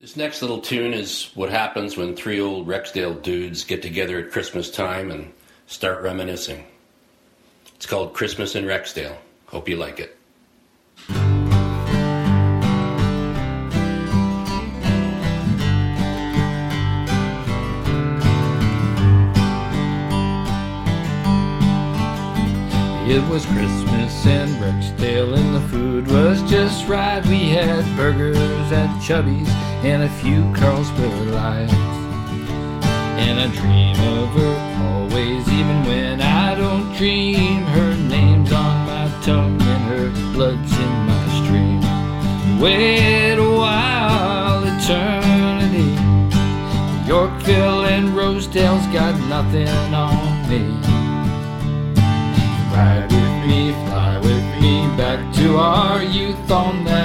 This next little tune is what happens when three old Rexdale dudes get together at Christmas time and start reminiscing. It's called Christmas in Rexdale. Hope you like it. It was Christmas in Rexdale and the food was just right. We had burgers at Chubby's and a few Carlsberg Lights. And I dream of her always, even when I don't dream. Her name's on my tongue and her blood's in my stream. Wait a while, eternity. Yorkville and Rosedale's got nothing on me. Our youth on that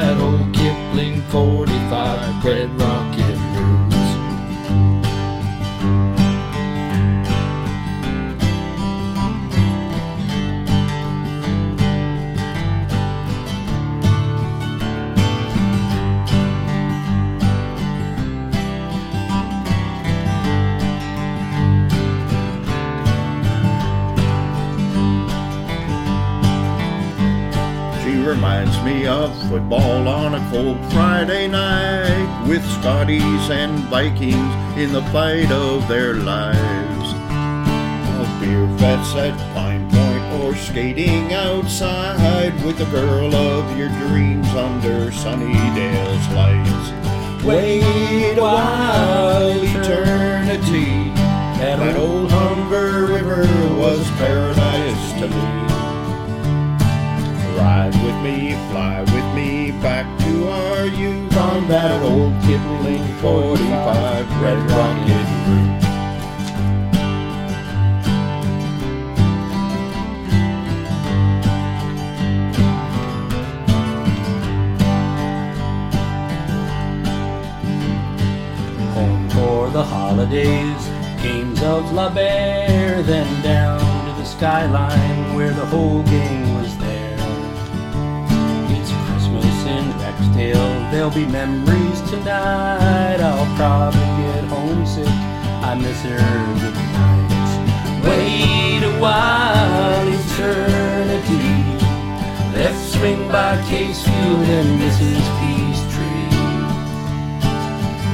reminds me of football on a cold Friday night with Scotties and Vikings in the fight of their lives. A beer fest at Pine Point or skating outside with the girl of your dreams under Sunnydale's lights. Wait a while, eternity. And that old Humber River was paradise to me. Ride with me, fly with me back to our youth on that old Kipling 45 Red Rocket route. Home for the holidays, games of La Bear, then down to the skyline where the whole gang was Rexdale, there'll be memories tonight. I'll probably get homesick, I miss her goodnight. Wait a while, eternity. Let's swing by Casefield and Mrs. Peastree.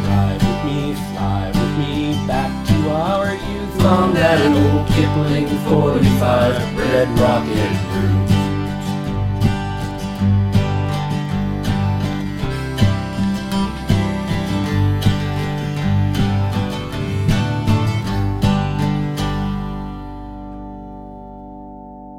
Ride with me, fly with me back to our youth on that old Kipling 45 Red Rocket route.